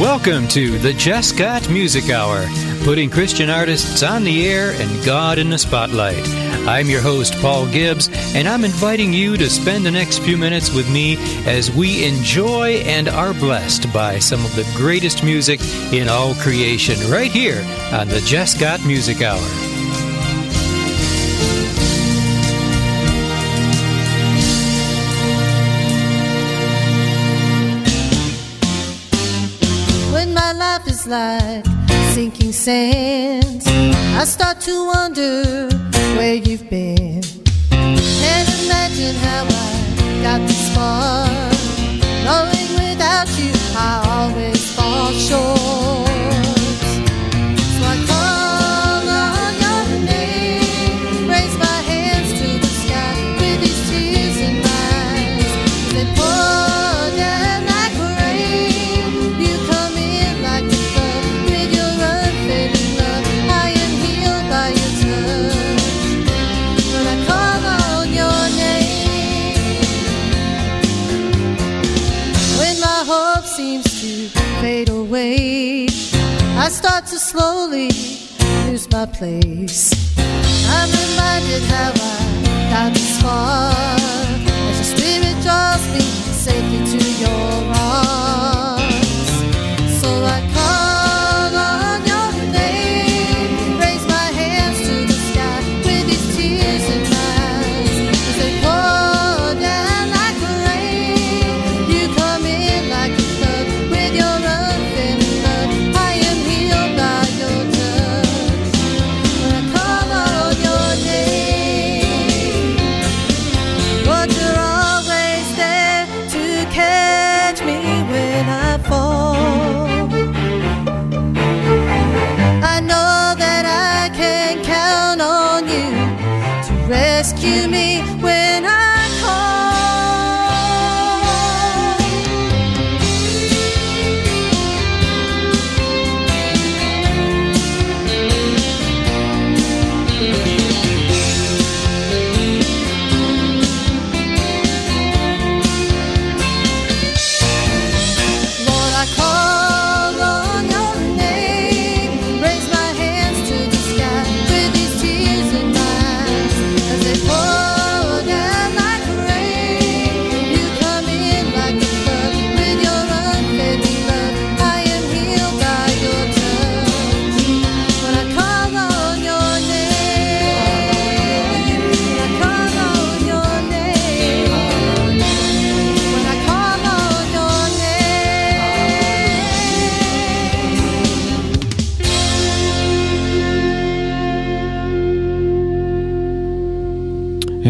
Welcome to the Jesscott Music Hour, putting Christian artists on the air and God in the spotlight. I'm your host, Paul Gibbs, and I'm inviting you to spend the next few minutes with me as we enjoy and are blessed by some of the greatest music in all creation right here on the Jesscott Music Hour. Like sinking sand. I start to wonder where you've been. Can't imagine how I got this far. Knowing without you, I always fall short. Slowly lose my place. I'm reminded how I got this far as your spirit draws me safely to your arms.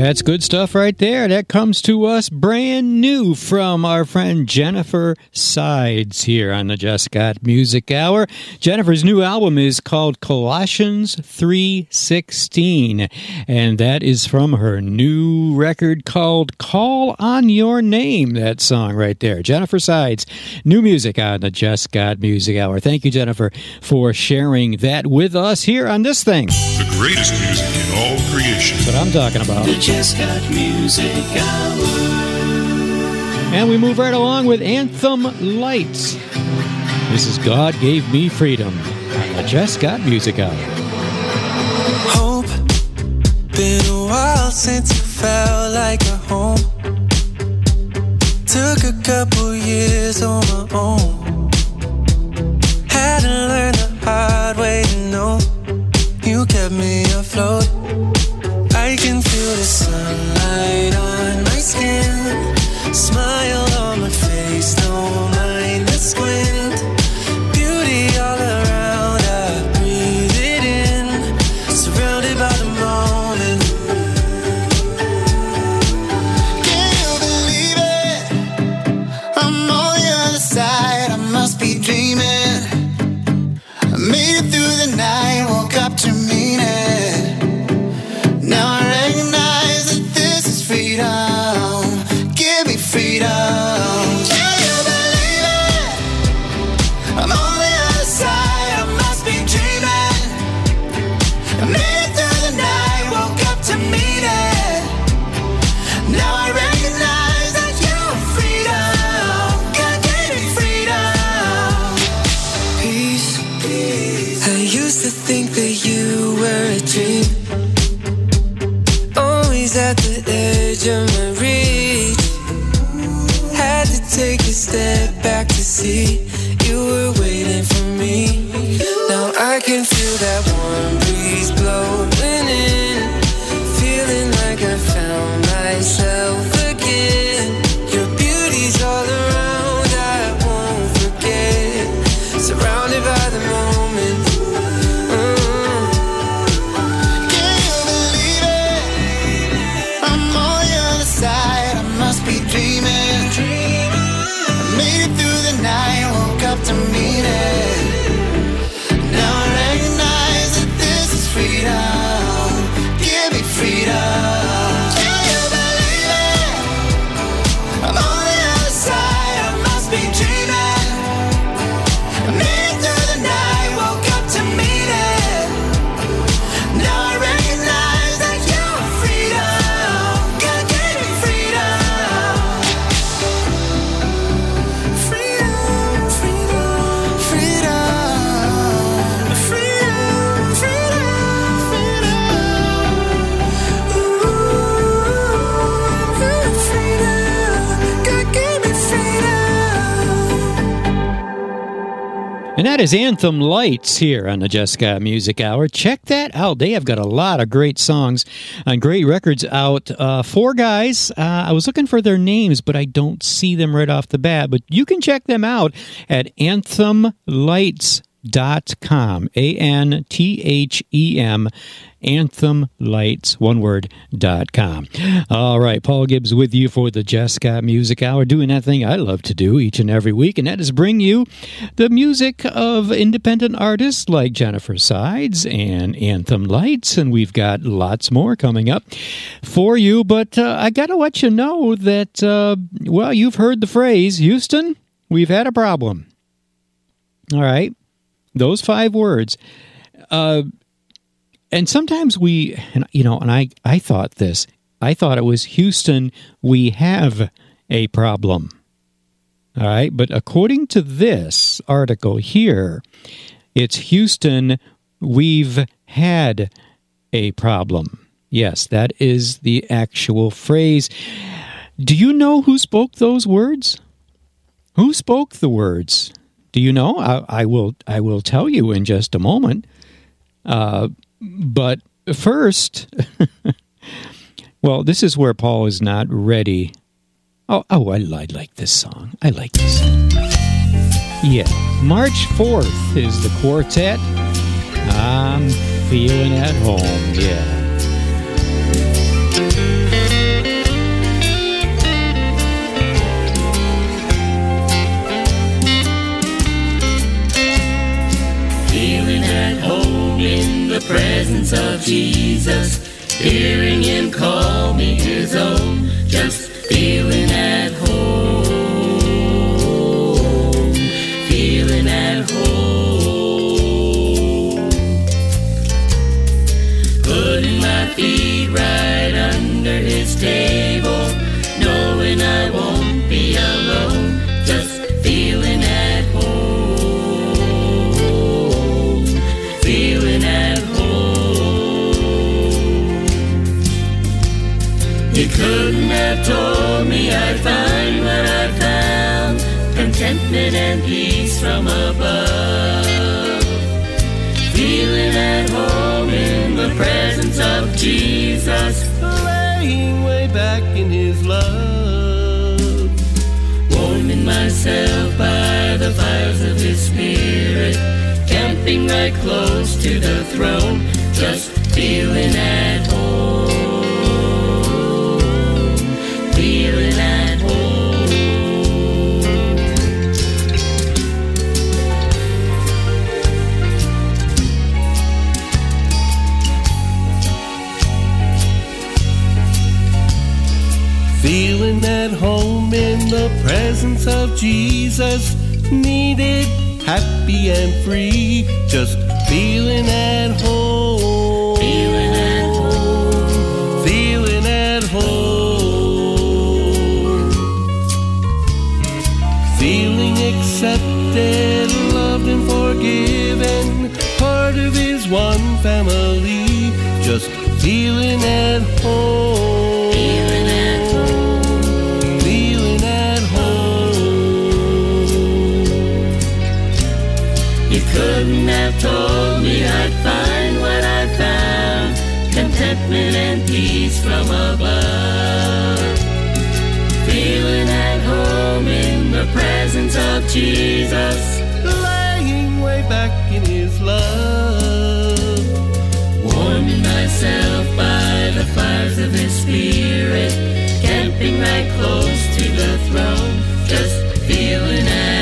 That's good stuff right there. That comes to us brand new from our friend Jennifer Sides here on the Jesscott Music Hour. Jennifer's new album is called Colossians 3:16 and that is from her new record called Call on Your Name. That song right there. Jennifer Sides, new music on the Jesscott Music Hour. Thank you Jennifer for sharing that with us here on this thing. The greatest music in all creation. That's what I'm talking about. Jess Music Hour. And we move right along with Anthem Lights. This is God Gave Me Freedom on the Jesscott Music Hour. Hope, been a while since you felt like a home. Took a couple years on my own. Had to learn the hard way to know you kept me afloat. I can feel the sunlight on my skin, smile on my face, Anthem Lights here on the Got Music Hour. Check that out. They have got a lot of great songs and great records out. Uh, four guys. Uh, I was looking for their names, but I don't see them right off the bat. But you can check them out at anthemlights.com. A N T H E M anthemlights, one word, dot com. All right, Paul Gibbs with you for the Jesscott Music Hour, doing that thing I love to do each and every week, and that is bring you the music of independent artists like Jennifer Sides and Anthem Lights, and we've got lots more coming up for you. But uh, I got to let you know that, uh, well, you've heard the phrase, Houston, we've had a problem. All right, those five words. Uh, and sometimes we and you know and i i thought this. I thought it was houston we have a problem. All right? But according to this article here it's houston we've had a problem. Yes that is the actual phrase. Do you know who spoke those words? Who spoke the words do you know i, I will i will tell you in just a moment uh, but first, well, this is where Paul is not ready. Oh, oh, I, I like this song. I like this. Song. Yeah, March Forth is the quartet. I'm feeling at home. Yeah. At home in the presence of Jesus. Hearing him call me his own. Just feeling at home. Peace from above. Feeling at home in the presence of Jesus. Laying way back in his love. Warming myself by the fires of his spirit. Camping right close to the throne. Just feeling at home. Presence of Jesus. Needed, happy and free. Just feeling at home. Feeling at home. Feeling at home. Feeling accepted, loved and forgiven. Part of his one family, just feeling at home. And peace from above. Feeling at home in the presence of Jesus. Laying way back in his love. Warming myself by the fires of his spirit. Camping right close to the throne. Just feeling at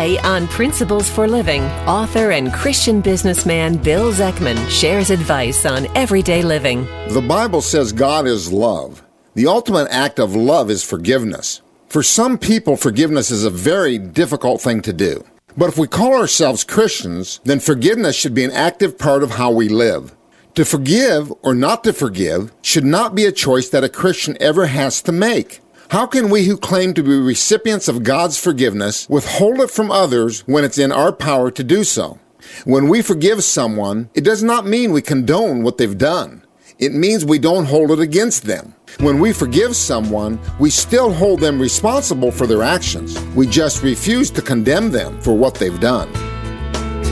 Today on Principles for Living, author and Christian businessman Bill Zeckman shares advice on everyday living. The Bible says God is love. The ultimate act of love is forgiveness. For some people, forgiveness is a very difficult thing to do. But if we call ourselves Christians, then forgiveness should be an active part of how we live. To forgive or not to forgive should not be a choice that a Christian ever has to make. How can we who claim to be recipients of God's forgiveness withhold it from others when it's in our power to do so? When we forgive someone, it does not mean we condone what they've done. It means we don't hold it against them. When we forgive someone, we still hold them responsible for their actions. We just refuse to condemn them for what they've done.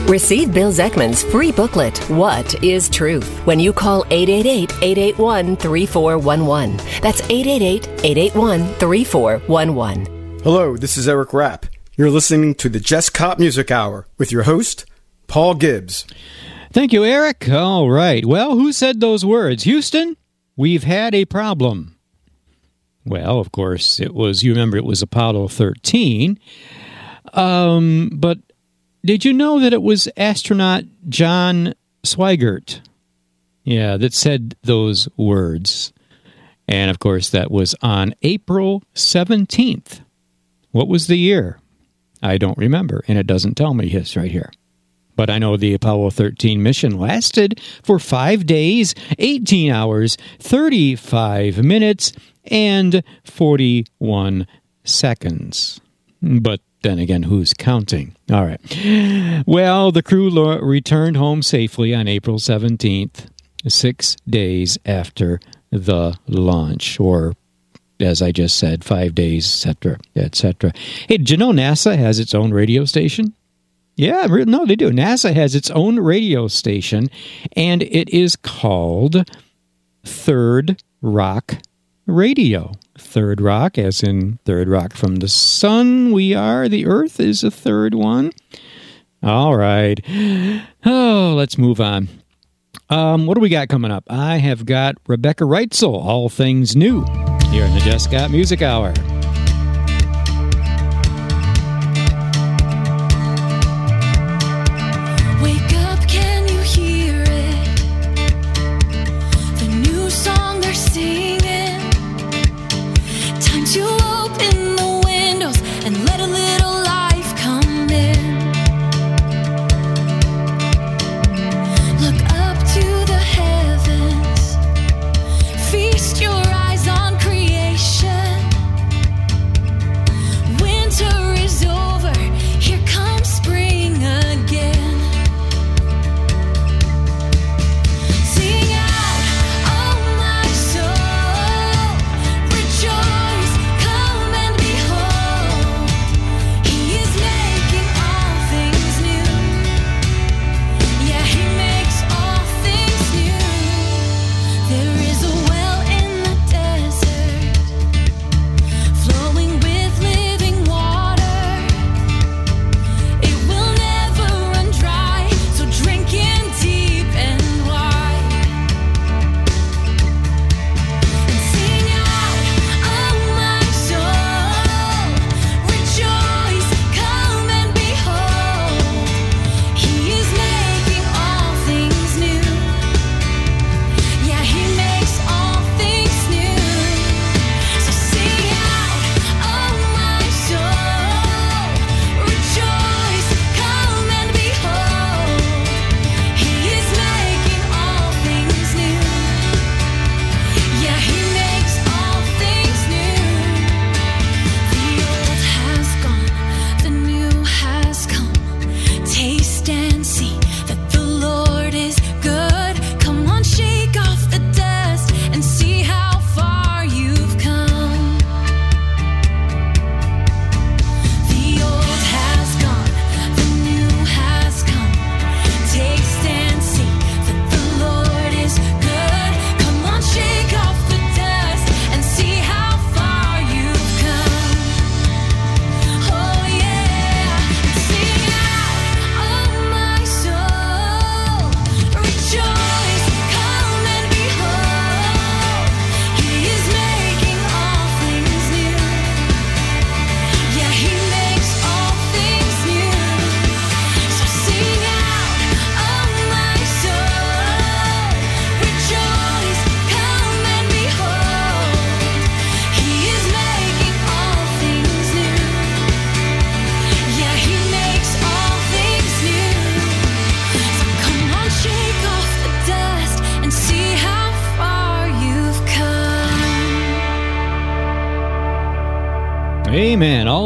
Receive Bill Zekman's free booklet, What is Truth, when you call 888 881 3411. That's 888 881 3411. Hello, this is Eric Rapp. You're listening to the Jesscott Music Hour with your host, Paul Gibbs. Thank you, Eric. All right. Well, who said those words? Houston, we've had a problem. Well, of course, it was, you remember, it was Apollo 13. Um, but did you know that it was astronaut John Swigert? Yeah, that said those words. And of course, that was on April 17th. What was the year? I don't remember, and it doesn't tell me his right here. But I know the Apollo 13 mission lasted for five days, 18 hours, 35 minutes, and 41 seconds. But then again, who's counting? All right. Well, the crew returned home safely on April 17th, six days after the launch, or as I just said, five days, etc., etc. Hey, did you know NASA has its own radio station? Yeah, no, they do. NASA has its own radio station, and it is called Third Rock Radio. Third rock, as in third rock from the sun. We are, the earth is a third one. All right. Oh, let's move on. Um, what do we got coming up? I have got Rebekah Reitzel, All Things New, here in the Jesscott Music Hour.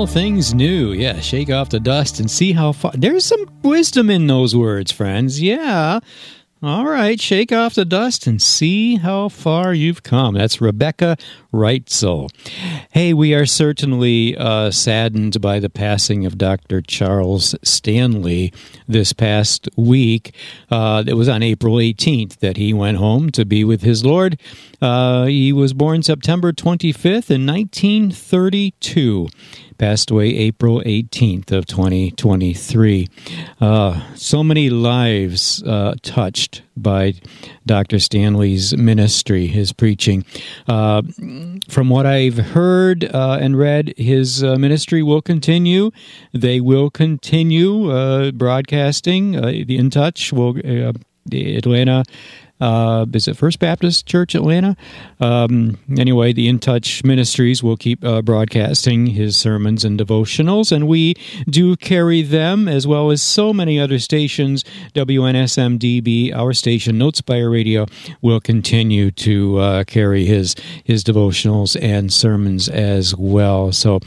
All things new. Yeah, shake off the dust and see how far. There's some wisdom in those words, friends. Yeah. All right, shake off the dust and see how far you've come. That's Rebekah Reitzel. Hey, we are certainly uh, saddened by the passing of Dr. Charles Stanley this past week. Uh, it was on April 18th that he went home to be with his Lord. Uh, he was born September 25th in 1932 passed away April 18th of 2023. Uh, so many lives uh, touched by Dr. Stanley's ministry, his preaching. Uh, from what I've heard uh, and read, his uh, ministry will continue. They will continue uh, broadcasting. the In Touch will. Atlanta uh, is it First Baptist Church Atlanta? Um, anyway, the In Touch Ministries will keep uh, broadcasting his sermons and devotionals, and we do carry them as well as so many other stations. WNSMDB, our station, Notespire Radio, will continue to uh, carry his his devotionals and sermons as well. So.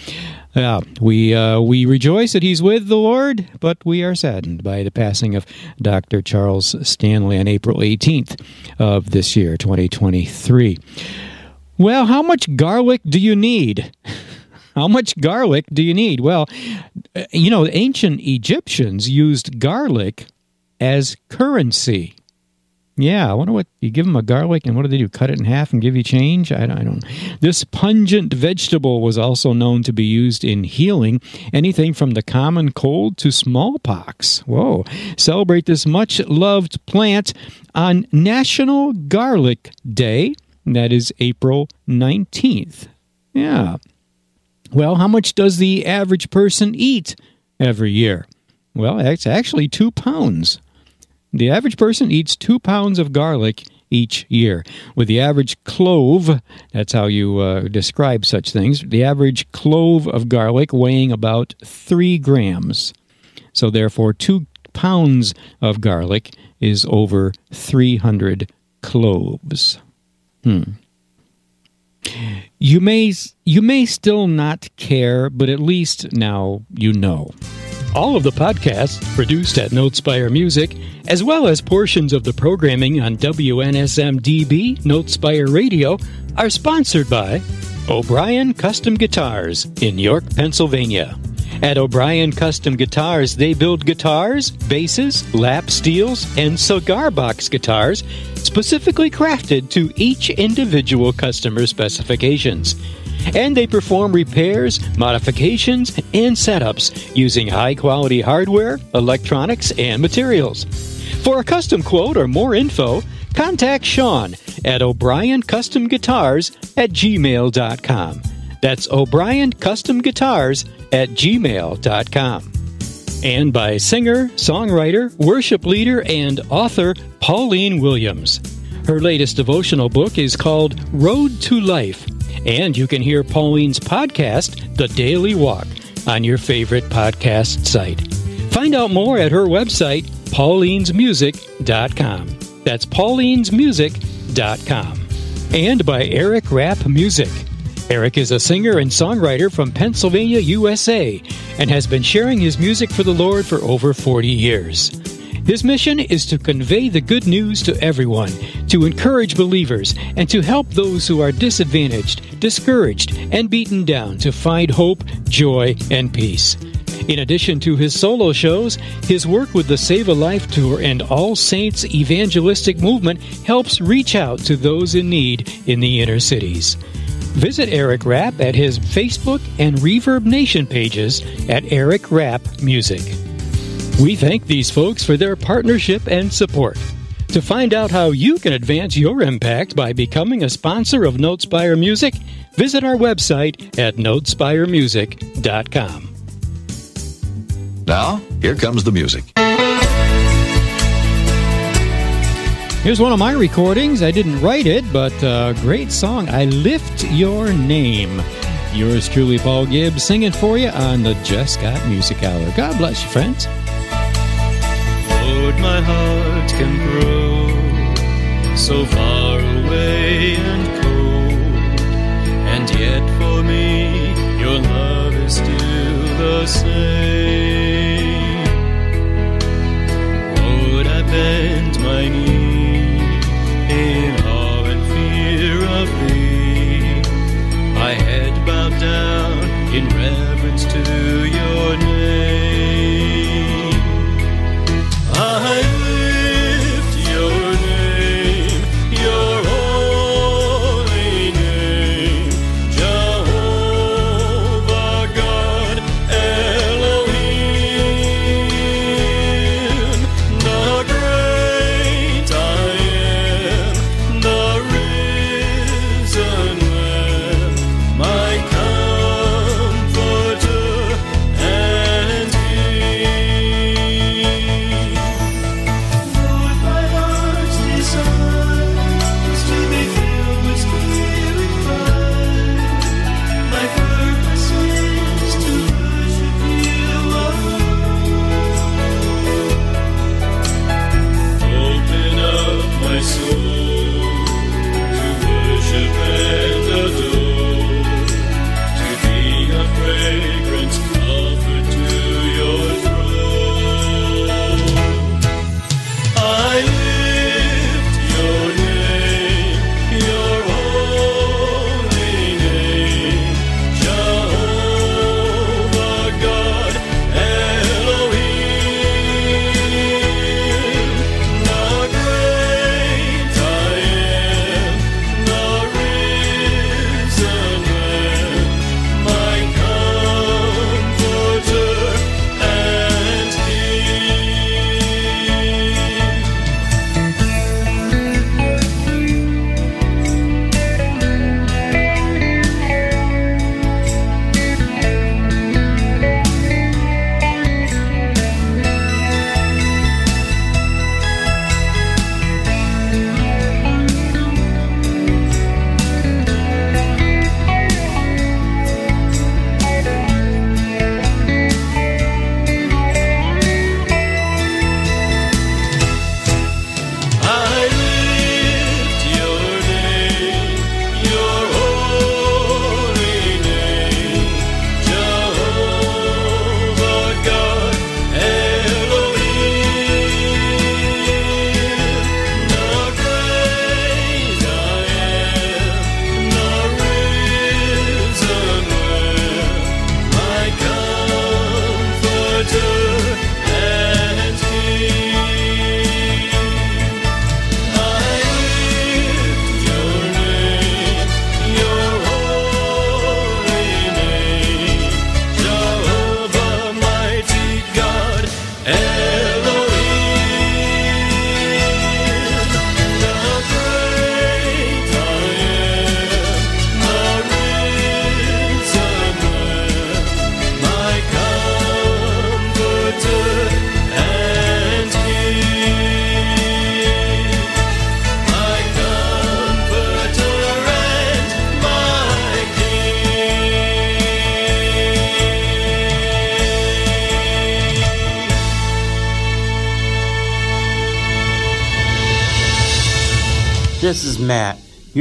Yeah, we uh, we rejoice that he's with the Lord, but we are saddened by the passing of Dr. Charles Stanley on April 18th of this year, 2023. Well, how much garlic do you need? How much garlic do you need? Well, uh, you know, ancient Egyptians used garlic as currency. Yeah, I wonder what you give them a garlic and what do they do? Cut it in half and give you change? I, I don't. This pungent vegetable was also known to be used in healing anything from the common cold to smallpox. Whoa! Celebrate this much loved plant on National Garlic Day. That is April nineteenth. Yeah. Well, how much does the average person eat every year? Well, it's actually two pounds. The average person eats two pounds of garlic each year. With the average clove, that's how you uh, describe such things, the average clove of garlic weighing about three grams. So, therefore, two pounds of garlic is over 300 cloves. Hmm. You may you may still not care, but at least now you know. All of the podcasts produced at Notespire Music, as well as portions of the programming on WNSMDB Notespire Radio, are sponsored by O'Brien Custom Guitars in York, Pennsylvania. At O'Brien Custom Guitars, they build guitars, basses, lap steels, and cigar box guitars specifically crafted to each individual customer specifications and they perform repairs, modifications, and setups using high quality hardware, electronics, and materials. For a custom quote or more info, contact Sean at O'Brien Custom Guitars at gmail.com. That's O'Brien Custom Guitars at gmail.com. And by singer, songwriter, worship leader, and author Pauline Williams. Her latest devotional book is called Road to Life and you can hear Pauline's podcast, The Daily Walk, on your favorite podcast site. Find out more at her website, paulinesmusic.com. That's paulinesmusic.com. And by Eric Rapp Music. Eric is a singer and songwriter from Pennsylvania, USA, and has been sharing his music for the Lord for over 40 years. His mission is to convey the good news to everyone, to encourage believers, and to help those who are disadvantaged, discouraged, and beaten down to find hope, joy, and peace. In addition to his solo shows, his work with the Save a Life Tour and All Saints Evangelistic Movement helps reach out to those in need in the inner cities. Visit Eric Rapp at his Facebook and Reverb Nation pages at Eric Rapp Music. We thank these folks for their partnership and support. To find out how you can advance your impact by becoming a sponsor of Notespire Music, visit our website at notespiremusic.com. Now, here comes the music. Here's one of my recordings. I didn't write it, but a great song. I Lift Your Name. Yours truly, Paul Gibbs, singing for you on the Jesscott Music Hour. God bless you, friends. Lord, my heart can grow so far away and cold, and yet for me your love is still the same. Lord, I bend my knee.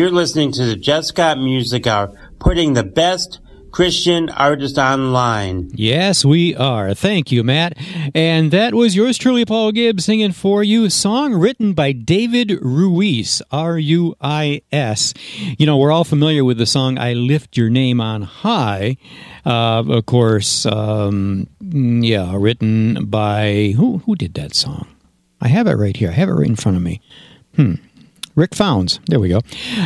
You're listening to the Got Music Hour, putting the best Christian artists online. Yes, we are. Thank you, Matt. And that was yours truly, Paul Gibbs, singing for you. Song written by David Ruiz, R U I S. You know, we're all familiar with the song I Lift Your Name on High. Uh, of course, um, yeah, written by who? Who did that song? I have it right here. I have it right in front of me. Hmm. Rick Founds. There we go.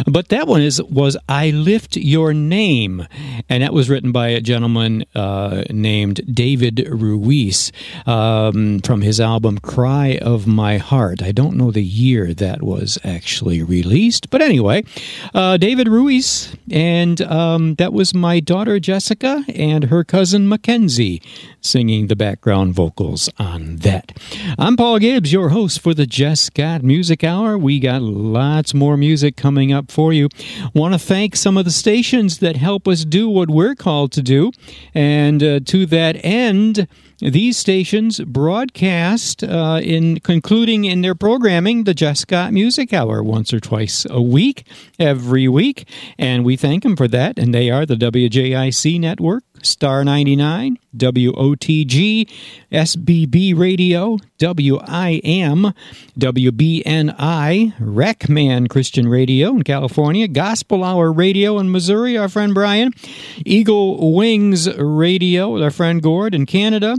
But that one is was I Lift Your Name, and that was written by a gentleman uh, named David Ruiz um, from his album Cry of My Heart. I don't know the year that was actually released, but anyway, uh, David Ruiz, and um, that was my daughter Jessica and her cousin Mackenzie singing the background vocals on that. I'm Paul Gibbs, your host for the Jesscott Music Hour. We got lots more music coming up for you. Want to thank some of the stations that help us do what we're called to do. And uh, to that end, these stations broadcast uh, in concluding in their programming the Jesscott Music Hour once or twice a week, every week, and we thank them for that. And they are the WJIC network, Star 99, WOTG, SBB Radio, WIM, WBNI, Rackman Christian Radio in California, Gospel Hour Radio in Missouri, our friend Brian, Eagle Wings Radio with our friend Gord in Canada,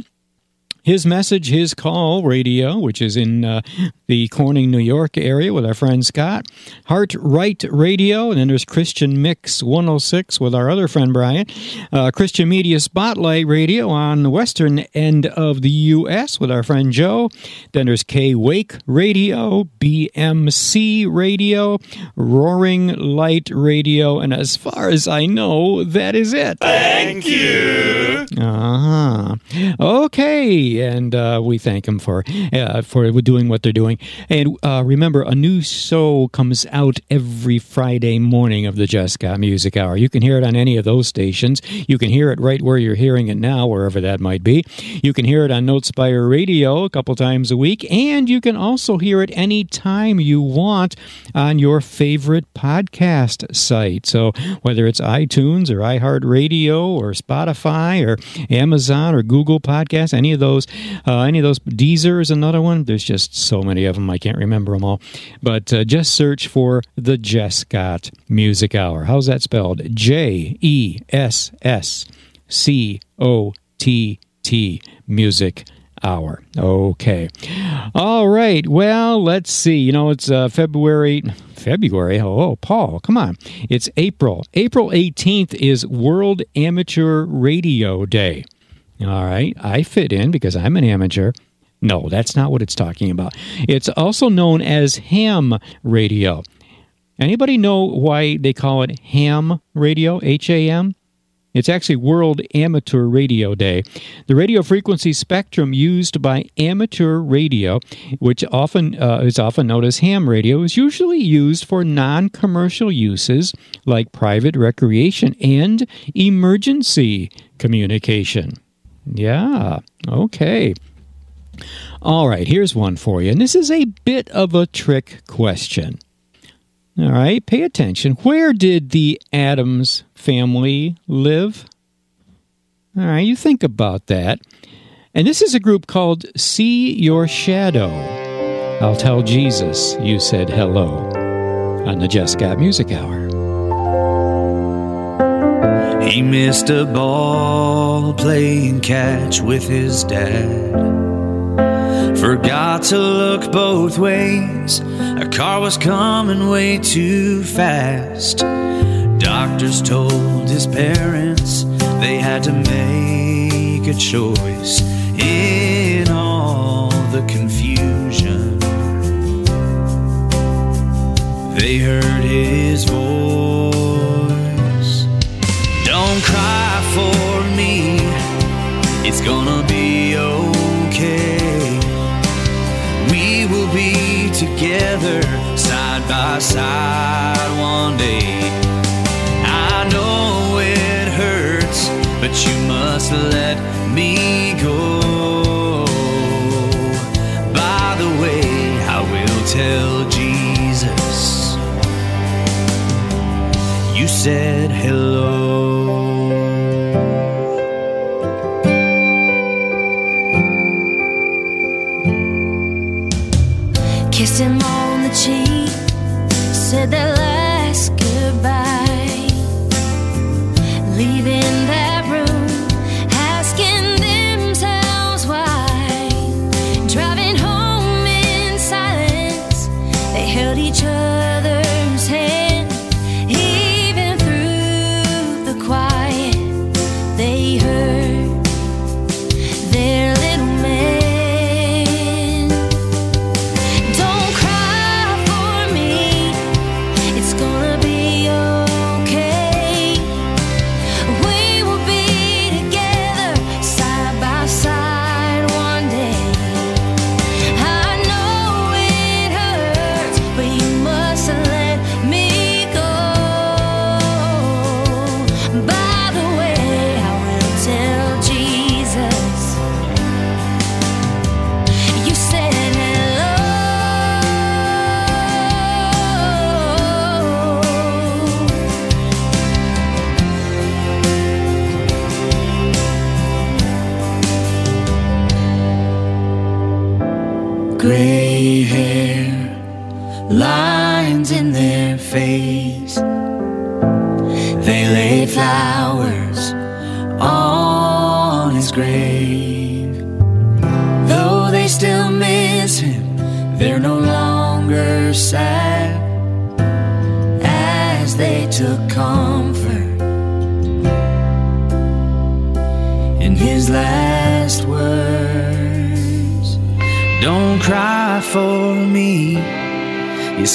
his Message, His Call radio, which is in uh, the Corning, New York area with our friend Scott. Heart Right Radio, and then there's Christian Mix 106 with our other friend Brian. Uh, Christian Media Spotlight Radio on the western end of the U.S. with our friend Joe. Then there's K Wake Radio, BMC Radio, Roaring Light Radio, and as far as I know, that is it. Thank you. Uh huh. Okay, and uh, we thank them for uh, for doing what they're doing. And uh, remember, a new show comes out every Friday morning of the Got Music Hour. You can hear it on any of those stations. You can hear it right where you're hearing it now, wherever that might be. You can hear it on Notespire Radio a couple times a week, and you can also hear it any time you want on your favorite podcast site. So whether it's iTunes or iHeartRadio or Spotify or Amazon or Google Podcasts, any of those, uh, any of those. Deezer is another one. There's just so many of them. I can't remember them all. But uh, just search for the Jesscott Music Hour. How's that spelled? J E S S C O T T Music Hour. Okay. All right. Well, let's see. You know, it's uh, February. February. Oh, Paul, come on. It's April. April 18th is World Amateur Radio Day. All right. I fit in because I'm an amateur. No, that's not what it's talking about. It's also known as ham radio. Anybody know why they call it ham radio? H A M? It's actually World Amateur Radio Day. The radio frequency spectrum used by amateur radio, which often uh, is often known as ham radio, is usually used for non-commercial uses like private recreation and emergency communication. Yeah, okay. All right, here's one for you. And this is a bit of a trick question. All right, pay attention. Where did the Adams family live? All right, you think about that. And this is a group called See Your Shadow. I'll tell Jesus you said hello on the Jesscott Music Hour. He missed a ball playing catch with his dad. Forgot to look both ways. A car was coming way too fast. Doctors told his parents they had to make a choice in all the confusion. They heard his voice. It's gonna be okay. We will be together side by side one day. I know it hurts, but you must let me go. By the way, I will tell Jesus you said hello.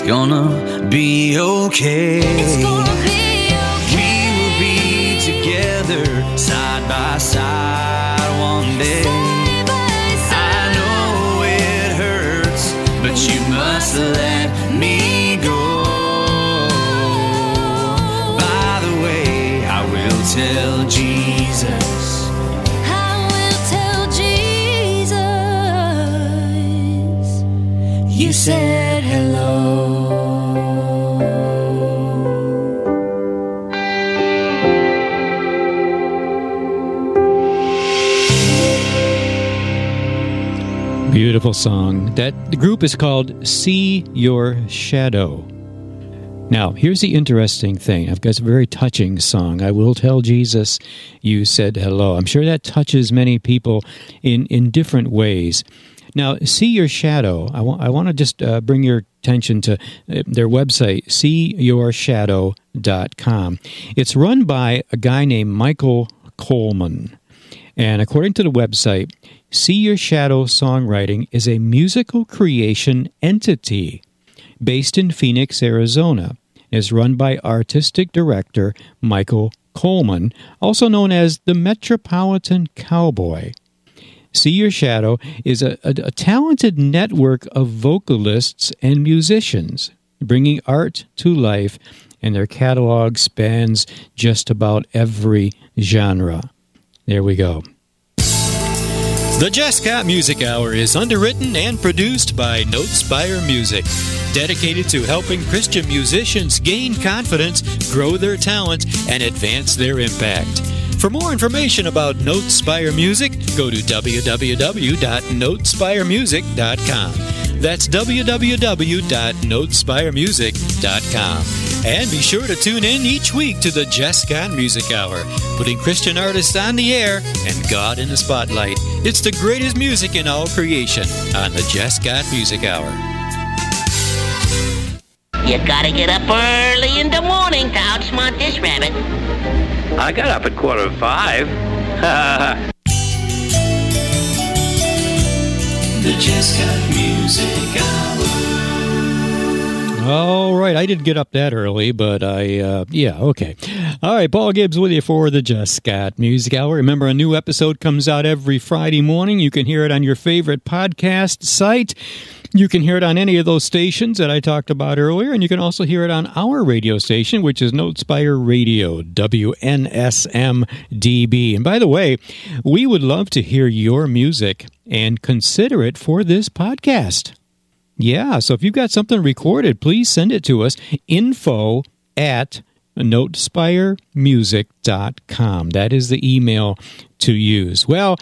Gonna be okay. Song. That the group is called See Your Shadow. Now, here's the interesting thing. I've got a very touching song. I will tell Jesus you said hello. I'm sure that touches many people in, in different ways. Now, See Your Shadow, I want, I want to just uh, bring your attention to uh, their website, seeyourshadow.com. It's run by a guy named Michael Coleman. And according to the website, See Your Shadow Songwriting is a musical creation entity based in Phoenix, Arizona. Is run by artistic director Michael Coleman, also known as the Metropolitan Cowboy. See Your Shadow is a, a, a talented network of vocalists and musicians bringing art to life, and their catalog spans just about every genre. There we go. The Jesscott Music Hour is underwritten and produced by Notespire Music, dedicated to helping Christian musicians gain confidence, grow their talent, and advance their impact. For more information about Notespire Music, go to www.notespiremusic.com. That's www.notespiremusic.com. And be sure to tune in each week to the Jesscott Music Hour, putting Christian artists on the air and God in the spotlight. It's the greatest music in all creation on the Jesscott Music Hour. You gotta get up early in the morning to outsmart this rabbit. I got up at quarter to five. The Jesscott Music Hour. All right, I didn't get up that early, but I, uh, yeah, okay. All right, Paul Gibbs with you for the Jesscott Music Hour. Remember, a new episode comes out every Friday morning. You can hear it on your favorite podcast site. You can hear it on any of those stations that I talked about earlier, and you can also hear it on our radio station, which is Notespire Radio, WNSMDB. And by the way, we would love to hear your music and consider it for this podcast. Yeah, so if you've got something recorded, please send it to us. Info at notespiremusic.com. That is the email to use. Well,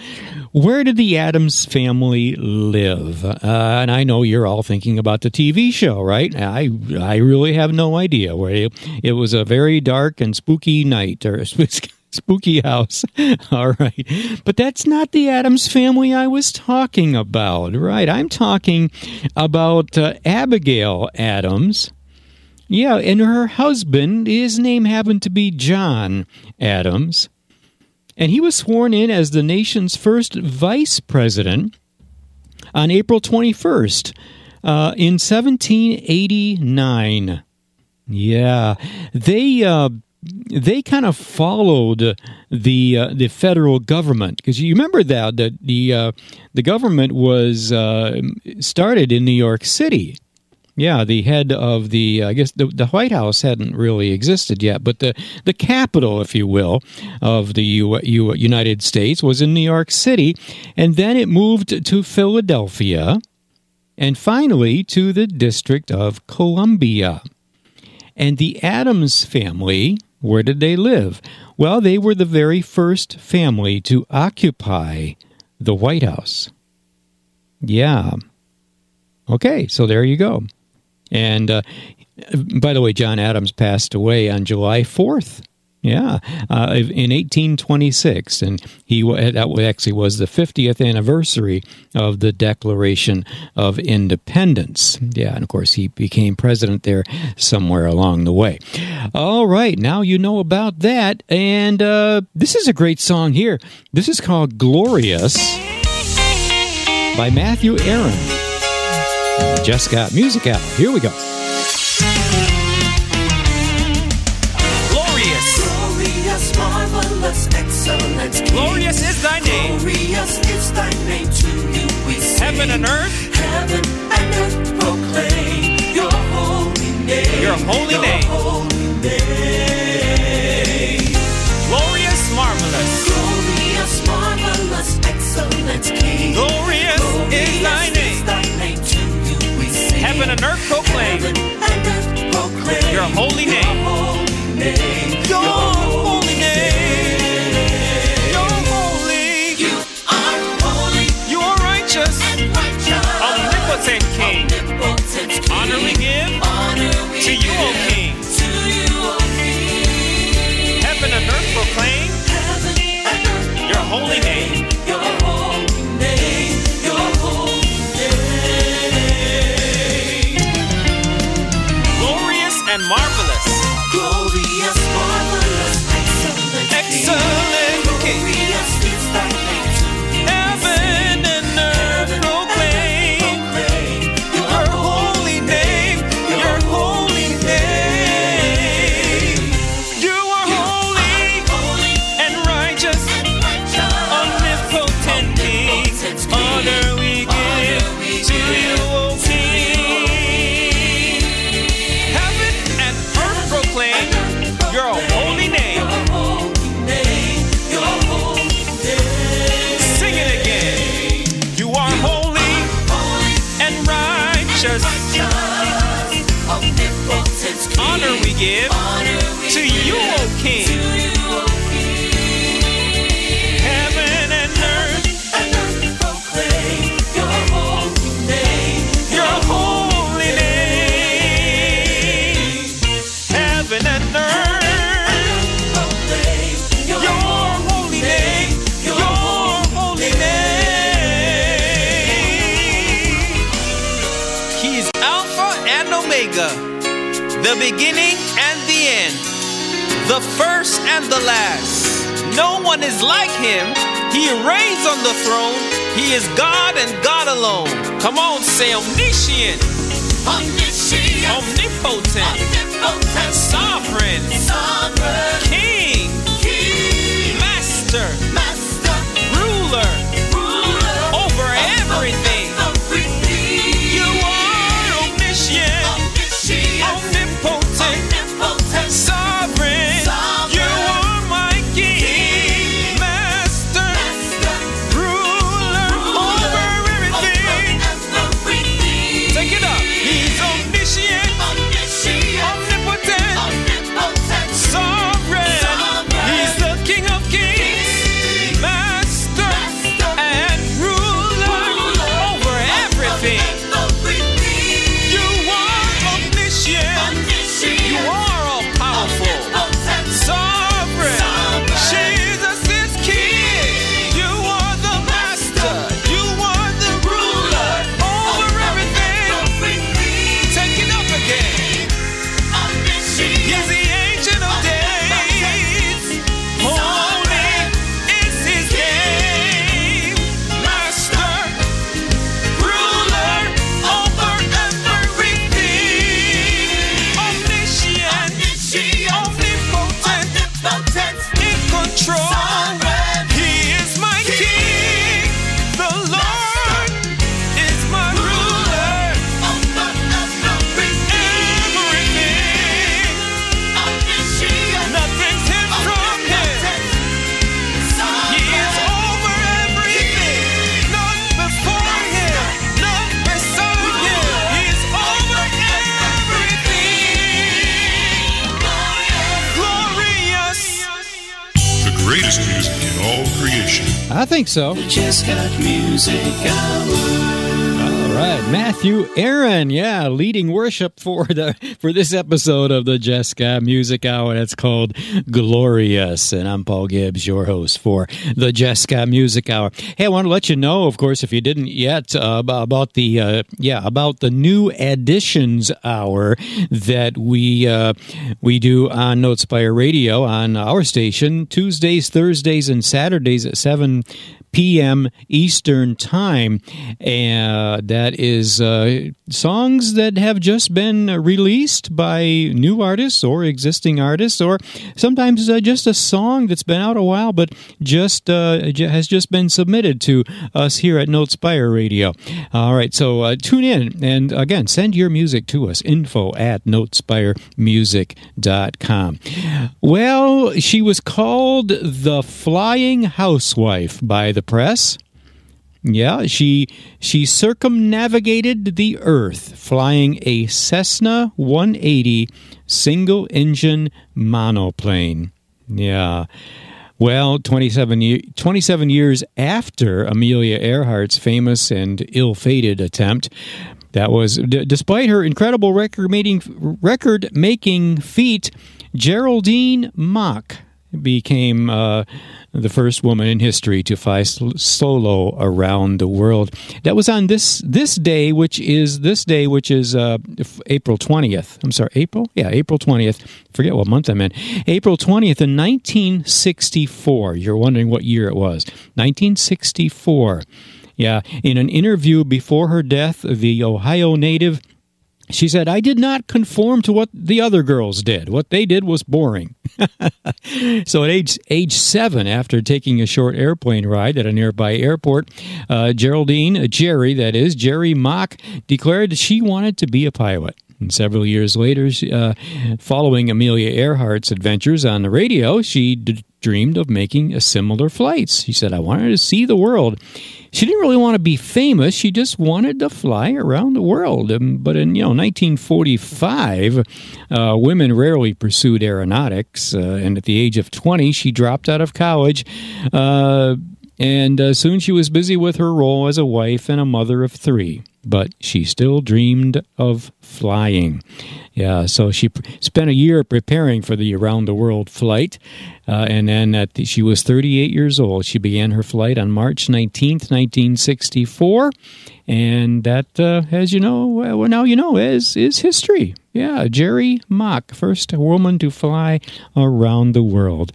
where did the Adams family live? Uh, and I know you're all thinking about the TV show, right? I I really have no idea where it, it was a very dark and spooky night or a spooky house. All right. But that's not the Adams family I was talking about, right? I'm talking about uh, Abigail Adams. Yeah, and her husband, his name happened to be John Adams. And he was sworn in as the nation's first vice president on April 21st uh, in 1789. Yeah, they uh, they kind of followed the uh, the federal government because you remember that that the uh, the government was uh, started in New York City. Yeah, the head of the uh, I guess the, the White House hadn't really existed yet, but the the capital, if you will, of the U, U, United States was in New York City, and then it moved to Philadelphia, and finally to the District of Columbia. And the Adams family where did they live? Well, they were the very first family to occupy the White House. Yeah. Okay, so there you go. And uh, by the way, John Adams passed away on July 4th, yeah, uh, in 1826, and he that actually was the 50th anniversary of the Declaration of Independence. Yeah, and of course he became president there somewhere along the way. All right, now you know about that, and uh, this is a great song here. This is called "Glorious" by Matthew Aaronn. Just got music out. Here we go. Glorious, marvelous, excellent. Glorious is thy name. Glorious is thy name to you we sing. Heaven and earth. Heaven and earth proclaim your holy name. Your holy your name. Holy name. Glorious, marvelous. Glorious, marvelous, excellent King. Glorious, Glorious is thy. Is thy name Heaven and earth proclaim. Heaven and earth proclaim your holy your. Holy name. The first and the last. No one is like him. He reigns on the throne. He is God and God alone. Come on, say omniscient, omnipotent, Omnipotent. sovereign, King, Master, ruler, over everything. The Got Music Hour. All right, Matthew Aaronn, yeah, leading worship for the for this episode of the Jesscott Music Hour. That's called Glorious, and I'm Paul Gibbs, your host for the Jesscott Music Hour. Hey, I want to let you know, of course, if you didn't yet, uh, about the uh, yeah about the new additions hour that we uh, we do on Notespire Radio on our station Tuesdays, Thursdays, and Saturdays at seven p.m. Eastern Time. And that is uh, songs that have just been released by new artists or existing artists, or sometimes uh, just a song that's been out a while but just uh, has just been submitted to us here at Notespire Radio. All right, so uh, tune in and again, send your music to us info at notespiremusic.com. Well, she was called the Flying Housewife by the press. Yeah, she she circumnavigated the earth flying a Cessna 180 single engine monoplane. Yeah. Well, 27, 27 years after Amelia Earhart's famous and ill-fated attempt, that was d- despite her incredible record-making record-making feat, Geraldine Mock became uh, the first woman in history to fly solo around the world. That was on this this day, which is this day, which is uh, April twentieth. I'm sorry, April. Yeah, April twentieth. Forget what month I'm in. April twentieth in 1964. You're wondering what year it was? 1964. Yeah, in an interview before her death, the Ohio native she said, I did not conform to what the other girls did. What they did was boring. so at age, age seven, after taking a short airplane ride at a nearby airport, uh, Geraldine, uh, Jerry, that is, Jerrie Mock, declared she wanted to be a pilot. And several years later, uh, following Amelia Earhart's adventures on the radio, she d- dreamed of making a similar flights. She said, I wanted to see the world. She didn't really want to be famous. She just wanted to fly around the world. Um, but in you know 1945, uh, women rarely pursued aeronautics. Uh, and at the age of 20, she dropped out of college. Uh, and uh, soon she was busy with her role as a wife and a mother of three. But she still dreamed of flying. Yeah, so she spent a year preparing for the around the world flight, uh, and then at the, she was 38 years old. She began her flight on March 19th, 1964, and that, uh, as you know, well, now you know, is is history. Yeah, Jerrie Mock, first woman to fly around the world.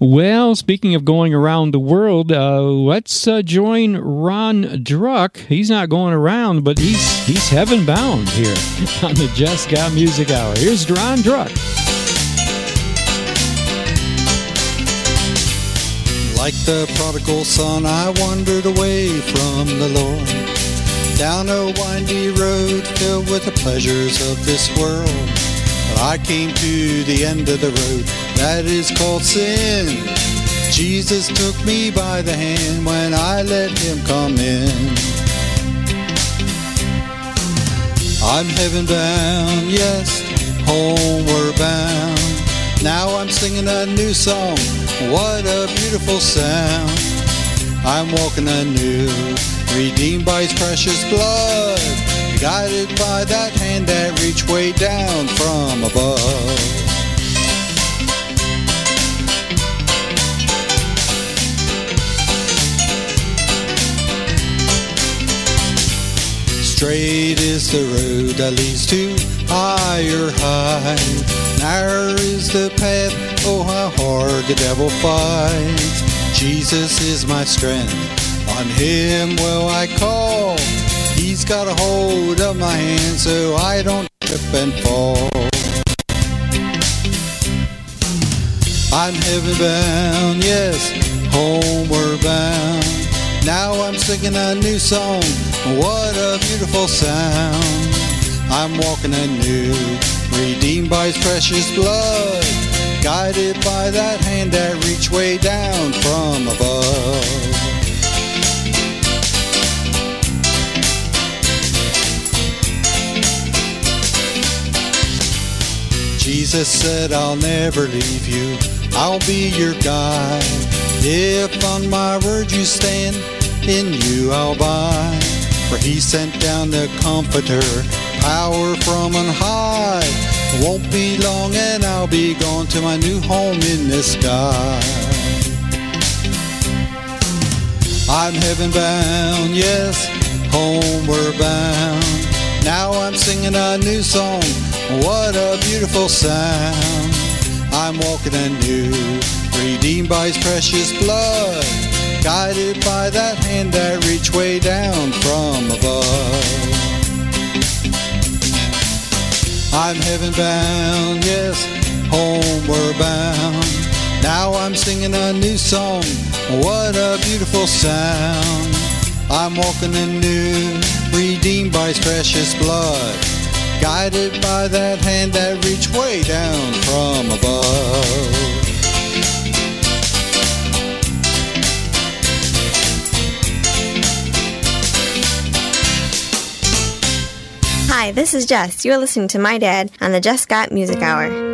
Well, speaking of going around the world, uh, let's uh, join Ron Druck. He's not going around, but he's he's heaven bound here on the Jesscott Music Hour. Here's Ron Druck. Like the prodigal son, I wandered away from the Lord down a windy road filled with the pleasures of this world. But I came to the end of the road that is called sin. Jesus took me by the hand when I let him come in. I'm heaven bound, yes, homeward bound. Now I'm singing a new song, what a beautiful sound. I'm walking anew redeemed by his precious blood, guided by that hand that reached way down from above. Straight is the road that leads to higher heights. Narrow is the path, oh how hard the devil fights. Jesus is my strength on him will I call. He's got a hold of my hand so I don't trip and fall. I'm heaven bound, yes, homeward bound. Now I'm singing a new song, what a beautiful sound. I'm walking anew, redeemed by his precious blood, guided by that hand that reached way down from above. Jesus said, I'll never leave you. I'll be your guide. If on my word you stand, in you I'll abide. For he sent down the Comforter, power from on high. Won't be long and I'll be gone to my new home in the sky. I'm heaven bound, yes, homeward bound. Now I'm singing a new song, what a beautiful sound. I'm walking anew, redeemed by his precious blood, guided by that hand that reached way down from above. I'm heaven bound, yes, homeward bound. Now I'm singing a new song, what a beautiful sound. I'm walking anew, redeemed by his precious blood, guided by that hand that reached way down from above. Hi, this is Jess. You're listening to my dad on the Jesscott Music Hour.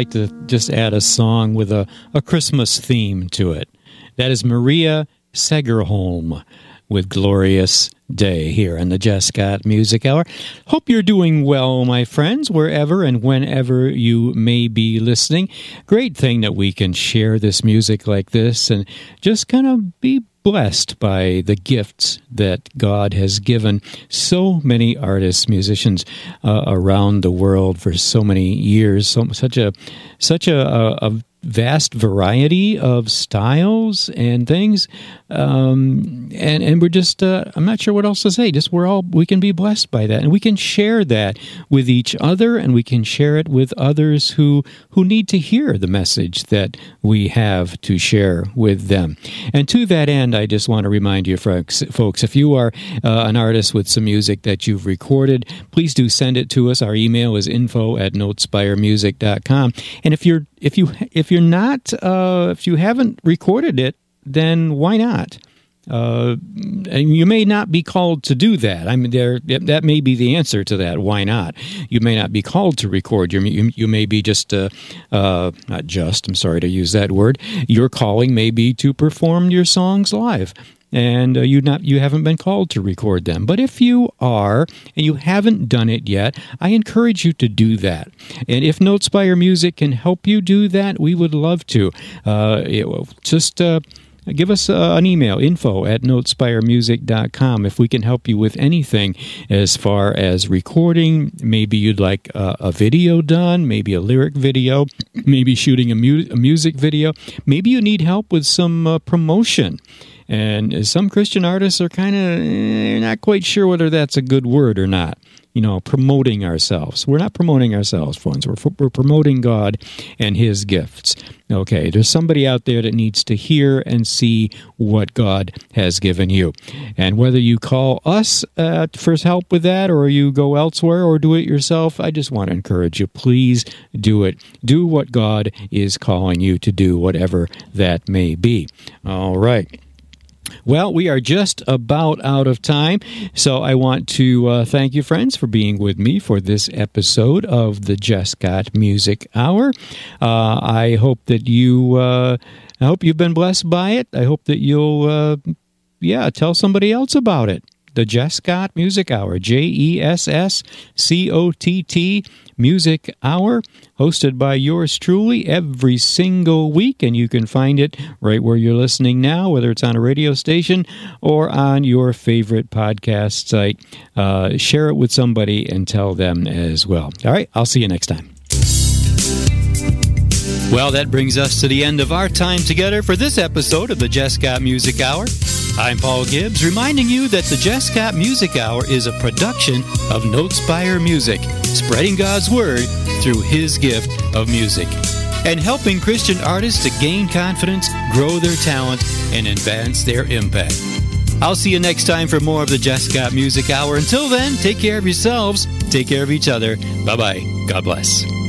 Like to just add a song with a, a Christmas theme to it. That is Maria Segerholm with Glorious Day here in the Jesscott Music Hour. Hope you're doing well, my friends, wherever and whenever you may be listening. Great thing that we can share this music like this and just kind of be blessed by the gifts that God has given so many artists, musicians uh, around the world for so many years. So such a such a, a, a vast variety of styles and things. Um, and and we're just uh, i'm not sure what else to say. Just we're all we can be blessed by that. And we can share that with each other and we can share it with others who who need to hear the message that we have to share with them. And to that end i just want to remind you folks folks if you are uh, an artist with some music that you've recorded please do send it to us. Our email is info at notespiremusic.com and if you're if you if you're not uh, if you haven't recorded it, then why not? Uh, and you may not be called to do that. I mean, there that may be the answer to that. Why not? You may not be called to record. You you, you may be just uh, uh, not just. I'm sorry to use that word. Your calling may be to perform your songs live and uh, you not you haven't been called to record them. But if you are and you haven't done it yet, I encourage you to do that. And if Notespire Music can help you do that, we would love to. Uh, it, just uh, give us uh, an email info at notespiremusic.com if we can help you with anything as far as recording maybe you'd like uh, a video done maybe a lyric video maybe shooting a, mu- a music video maybe you need help with some uh, promotion and some Christian artists are kind of eh, not quite sure whether that's a good word or not. You know, promoting ourselves. We're not promoting ourselves, friends. We're, we're promoting God and His gifts. Okay, there's somebody out there that needs to hear and see what God has given you. And whether you call us uh, for help with that or you go elsewhere or do it yourself, I just want to encourage you. Please do it. Do what God is calling you to do, whatever that may be. All right. Well, we are just about out of time, so I want to uh, thank you, friends, for being with me for this episode of the Jesscott Music Hour. Uh, I hope that you, uh, I hope you've been blessed by it. I hope that you'll, uh, yeah, tell somebody else about it the Jesscott Music Hour, J E S S C O T T Music Hour, hosted by yours truly every single week. And you can find it right where you're listening now, whether it's on a radio station or on your favorite podcast site. Uh, share it with somebody and tell them as well. All right, I'll see you next time. Well, that brings us to the end of our time together for this episode of the Jesscott Music Hour. I'm Paul Gibbs, reminding you that the Jesscott Music Hour is a production of Notespire Music, spreading God's Word through His gift of music, and helping Christian artists to gain confidence, grow their talent, and advance their impact. I'll see you next time for more of the Jesscott Music Hour. Until then, take care of yourselves, take care of each other. Bye bye. God bless.